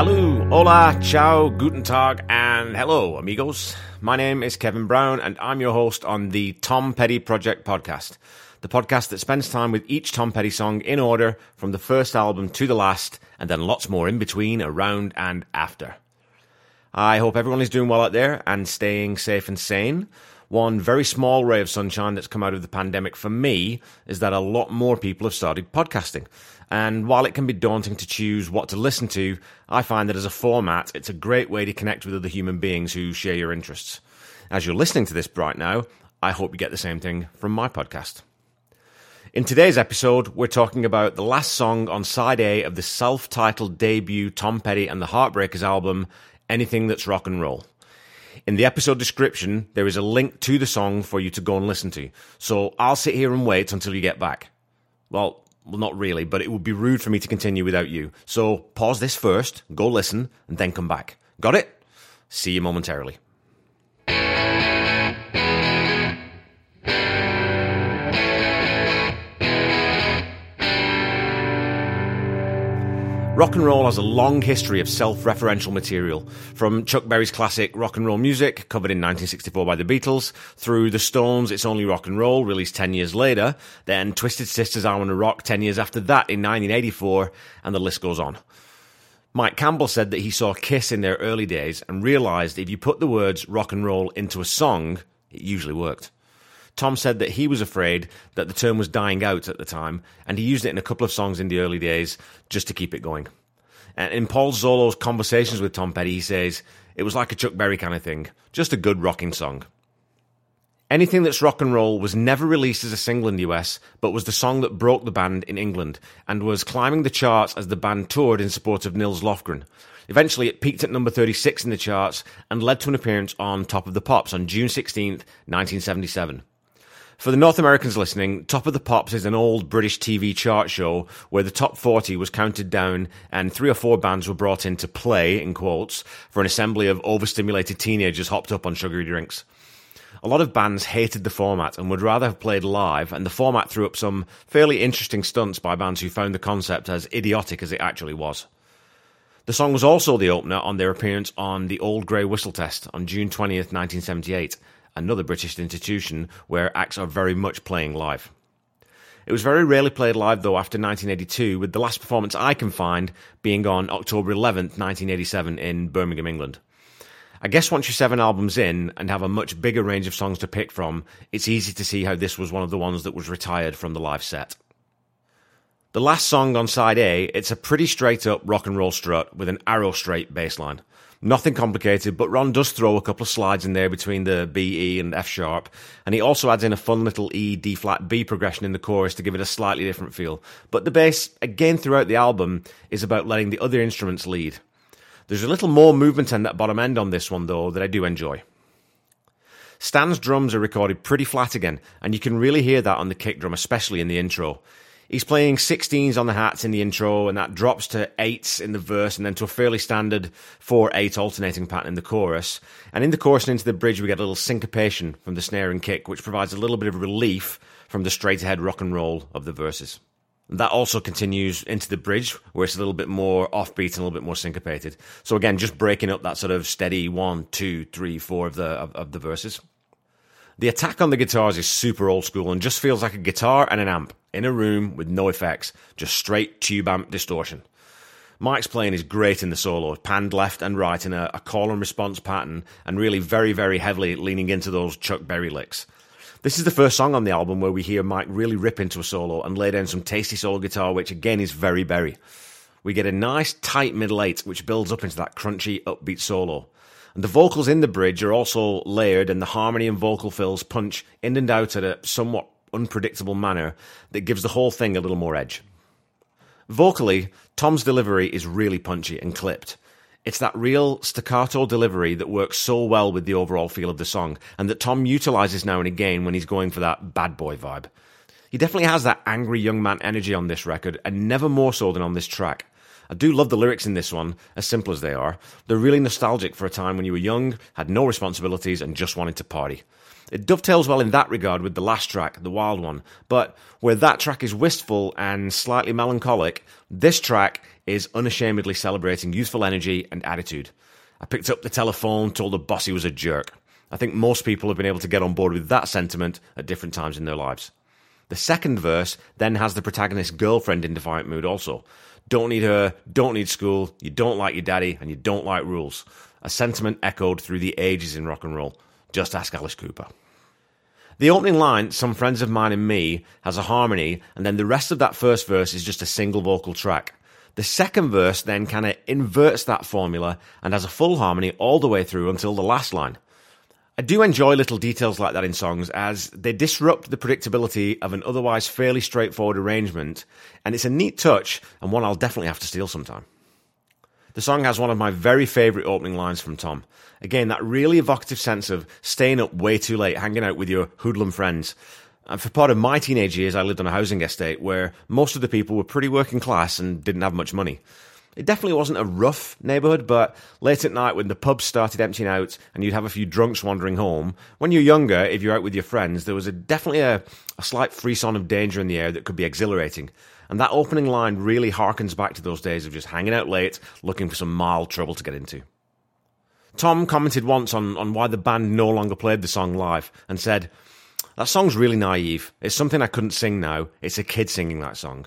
Salut, hola, ciao, guten tag, and hello, amigos. My name is Kevin Brown, and I'm your host on the Tom Petty Project podcast, the podcast that spends time with each Tom Petty song in order from the first album to the last, and then lots more in between, around, and after. I hope everyone is doing well out there and staying safe and sane. One very small ray of sunshine that's come out of the pandemic for me is that a lot more people have started podcasting. And while it can be daunting to choose what to listen to, I find that as a format, it's a great way to connect with other human beings who share your interests. As you're listening to this right now, I hope you get the same thing from my podcast. In today's episode, we're talking about the last song on side A of the self titled debut Tom Petty and the Heartbreakers album, Anything That's Rock and Roll. In the episode description, there is a link to the song for you to go and listen to. So I'll sit here and wait until you get back. Well, well, not really, but it would be rude for me to continue without you. So pause this first, go listen, and then come back. Got it? See you momentarily. Rock and roll has a long history of self referential material, from Chuck Berry's classic Rock and Roll Music, covered in 1964 by the Beatles, through The Stones' It's Only Rock and Roll, released 10 years later, then Twisted Sisters' I Wanna Rock 10 years after that in 1984, and the list goes on. Mike Campbell said that he saw Kiss in their early days and realized if you put the words rock and roll into a song, it usually worked. Tom said that he was afraid that the term was dying out at the time, and he used it in a couple of songs in the early days just to keep it going. And in Paul Zollo's conversations with Tom Petty, he says, it was like a Chuck Berry kind of thing, just a good rocking song. Anything That's Rock and Roll was never released as a single in the US, but was the song that broke the band in England and was climbing the charts as the band toured in support of Nils Lofgren. Eventually, it peaked at number 36 in the charts and led to an appearance on Top of the Pops on June 16, 1977. For the North Americans listening, Top of the Pops is an old British TV chart show where the top 40 was counted down and three or four bands were brought in to play, in quotes, for an assembly of overstimulated teenagers hopped up on sugary drinks. A lot of bands hated the format and would rather have played live, and the format threw up some fairly interesting stunts by bands who found the concept as idiotic as it actually was. The song was also the opener on their appearance on the Old Grey Whistle Test on June 20th, 1978, another British institution where acts are very much playing live. It was very rarely played live though after 1982, with the last performance I can find being on October 11th, 1987 in Birmingham, England. I guess once you're seven albums in and have a much bigger range of songs to pick from, it's easy to see how this was one of the ones that was retired from the live set. The last song on side A, it's a pretty straight up rock and roll strut with an arrow straight bass line. Nothing complicated, but Ron does throw a couple of slides in there between the B, E, and F sharp, and he also adds in a fun little E, D flat, B progression in the chorus to give it a slightly different feel. But the bass, again throughout the album, is about letting the other instruments lead. There's a little more movement in that bottom end on this one, though, that I do enjoy. Stan's drums are recorded pretty flat again, and you can really hear that on the kick drum, especially in the intro. He's playing 16s on the hats in the intro, and that drops to 8s in the verse, and then to a fairly standard 4 8 alternating pattern in the chorus. And in the chorus and into the bridge, we get a little syncopation from the snare and kick, which provides a little bit of relief from the straight ahead rock and roll of the verses. That also continues into the bridge, where it's a little bit more offbeat and a little bit more syncopated. So again, just breaking up that sort of steady one, two, three, four of the of, of the verses. The attack on the guitars is super old school and just feels like a guitar and an amp in a room with no effects, just straight tube amp distortion. Mike's playing is great in the solo, panned left and right in a, a call and response pattern, and really very, very heavily leaning into those Chuck Berry licks. This is the first song on the album where we hear Mike really rip into a solo and lay down some tasty solo guitar, which again is very Berry. We get a nice tight middle eight, which builds up into that crunchy, upbeat solo. And the vocals in the bridge are also layered, and the harmony and vocal fills punch in and out at a somewhat unpredictable manner that gives the whole thing a little more edge. Vocally, Tom's delivery is really punchy and clipped. It's that real staccato delivery that works so well with the overall feel of the song, and that Tom utilizes now and again when he's going for that bad boy vibe. He definitely has that angry young man energy on this record, and never more so than on this track. I do love the lyrics in this one, as simple as they are. They're really nostalgic for a time when you were young, had no responsibilities, and just wanted to party. It dovetails well in that regard with the last track, The Wild One, but where that track is wistful and slightly melancholic, this track is unashamedly celebrating youthful energy and attitude. I picked up the telephone, told the boss he was a jerk. I think most people have been able to get on board with that sentiment at different times in their lives. The second verse then has the protagonist's girlfriend in defiant mood also. Don't need her, don't need school, you don't like your daddy, and you don't like rules. A sentiment echoed through the ages in rock and roll. Just ask Alice Cooper. The opening line, Some Friends of Mine and Me, has a harmony, and then the rest of that first verse is just a single vocal track. The second verse then kind of inverts that formula and has a full harmony all the way through until the last line. I do enjoy little details like that in songs as they disrupt the predictability of an otherwise fairly straightforward arrangement, and it's a neat touch and one I'll definitely have to steal sometime. The song has one of my very favourite opening lines from Tom. Again, that really evocative sense of staying up way too late, hanging out with your hoodlum friends. And for part of my teenage years, I lived on a housing estate where most of the people were pretty working class and didn't have much money. It definitely wasn't a rough neighbourhood, but late at night when the pubs started emptying out and you'd have a few drunks wandering home, when you're younger, if you're out with your friends, there was a, definitely a, a slight frisson of danger in the air that could be exhilarating. And that opening line really harkens back to those days of just hanging out late, looking for some mild trouble to get into. Tom commented once on, on why the band no longer played the song live and said, That song's really naive. It's something I couldn't sing now. It's a kid singing that song.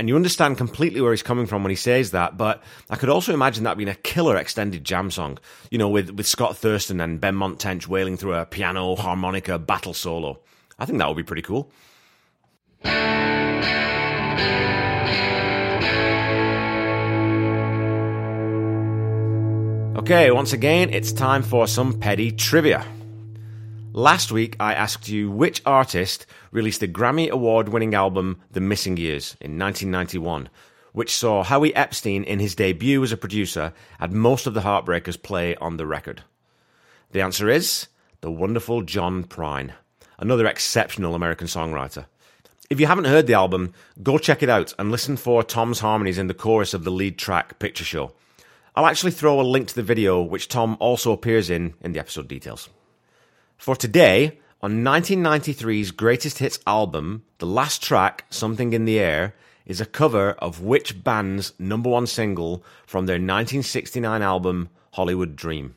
And you understand completely where he's coming from when he says that, but I could also imagine that being a killer extended jam song, you know, with, with Scott Thurston and Benmont Tench wailing through a piano, harmonica, battle solo. I think that would be pretty cool. Okay, once again, it's time for some petty trivia. Last week, I asked you which artist released the Grammy Award winning album The Missing Years in 1991, which saw Howie Epstein in his debut as a producer had most of the Heartbreakers play on the record. The answer is the wonderful John Prine, another exceptional American songwriter. If you haven't heard the album, go check it out and listen for Tom's harmonies in the chorus of the lead track Picture Show. I'll actually throw a link to the video, which Tom also appears in, in the episode details. For today, on 1993's greatest hits album, the last track, Something in the Air, is a cover of which band's number one single from their 1969 album, Hollywood Dream.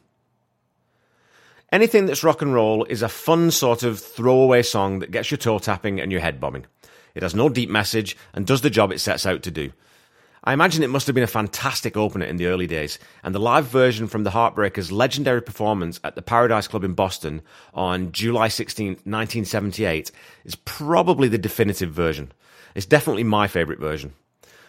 Anything that's rock and roll is a fun sort of throwaway song that gets your toe tapping and your head bobbing. It has no deep message and does the job it sets out to do. I imagine it must have been a fantastic opener in the early days, and the live version from the Heartbreakers' legendary performance at the Paradise Club in Boston on July 16, 1978, is probably the definitive version. It's definitely my favourite version.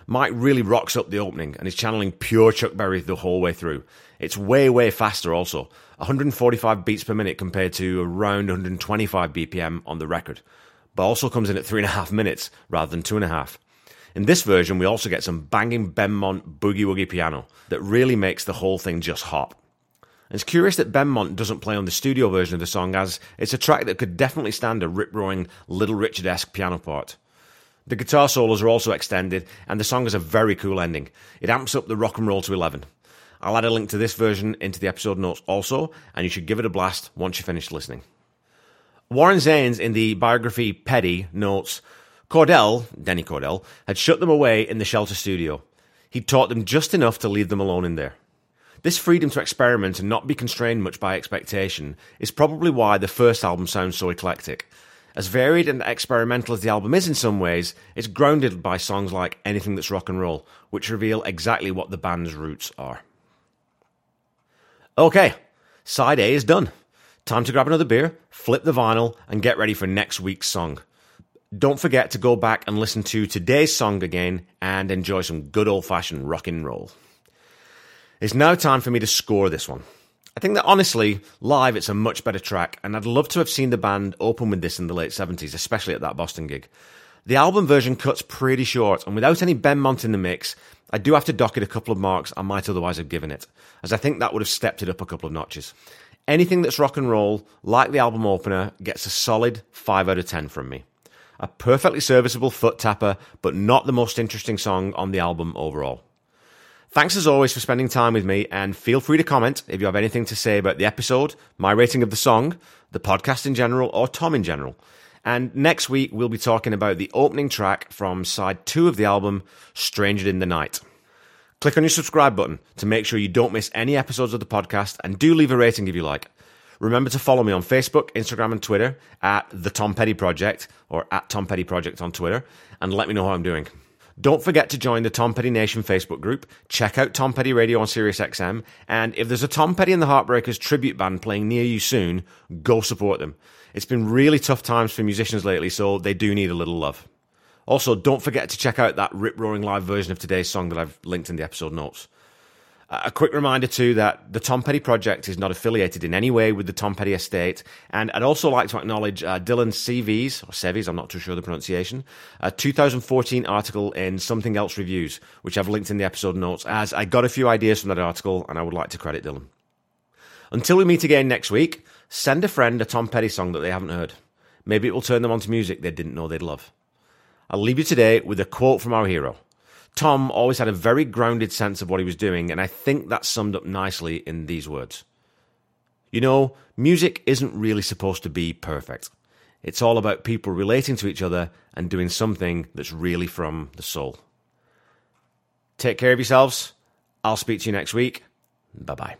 Mike really rocks up the opening and is channeling pure Chuck Berry the whole way through. It's way, way faster also. 145 beats per minute compared to around 125 BPM on the record, but also comes in at three and a half minutes rather than two and a half. In this version, we also get some banging Benmont boogie woogie piano that really makes the whole thing just hop. And it's curious that Benmont doesn't play on the studio version of the song, as it's a track that could definitely stand a rip roaring Little Richard esque piano part. The guitar solos are also extended, and the song has a very cool ending. It amps up the rock and roll to 11. I'll add a link to this version into the episode notes also, and you should give it a blast once you finish listening. Warren Zanes in the biography Petty notes Cordell, Denny Cordell, had shut them away in the shelter studio. He'd taught them just enough to leave them alone in there. This freedom to experiment and not be constrained much by expectation is probably why the first album sounds so eclectic. As varied and experimental as the album is in some ways, it's grounded by songs like Anything That's Rock and Roll, which reveal exactly what the band's roots are. Okay, side A is done. Time to grab another beer, flip the vinyl, and get ready for next week's song. Don't forget to go back and listen to today's song again and enjoy some good old fashioned rock and roll. It's now time for me to score this one. I think that honestly, live it's a much better track, and I'd love to have seen the band open with this in the late 70s, especially at that Boston gig. The album version cuts pretty short, and without any Benmont in the mix, I do have to dock it a couple of marks I might otherwise have given it, as I think that would have stepped it up a couple of notches. Anything that's rock and roll, like the album opener, gets a solid 5 out of 10 from me a perfectly serviceable foot tapper, but not the most interesting song on the album overall. Thanks as always for spending time with me, and feel free to comment if you have anything to say about the episode, my rating of the song, the podcast in general, or Tom in general. And next week, we'll be talking about the opening track from side two of the album, Stranger in the Night. Click on your subscribe button to make sure you don't miss any episodes of the podcast, and do leave a rating if you like. Remember to follow me on Facebook, Instagram, and Twitter at The Tom Petty Project or at Tom Petty Project on Twitter, and let me know how I'm doing. Don't forget to join the Tom Petty Nation Facebook group. Check out Tom Petty Radio on SiriusXM. And if there's a Tom Petty and the Heartbreakers tribute band playing near you soon, go support them. It's been really tough times for musicians lately, so they do need a little love. Also, don't forget to check out that rip roaring live version of today's song that I've linked in the episode notes. A quick reminder too that the Tom Petty project is not affiliated in any way with the Tom Petty estate, and I'd also like to acknowledge uh, Dylan CV's or Sevi's, I'm not too sure of the pronunciation, a 2014 article in Something Else Reviews, which I've linked in the episode notes, as I got a few ideas from that article, and I would like to credit Dylan. Until we meet again next week, send a friend a Tom Petty song that they haven't heard. Maybe it will turn them on to music they didn't know they'd love. I'll leave you today with a quote from our hero. Tom always had a very grounded sense of what he was doing, and I think that summed up nicely in these words. You know, music isn't really supposed to be perfect. It's all about people relating to each other and doing something that's really from the soul. Take care of yourselves. I'll speak to you next week. Bye bye.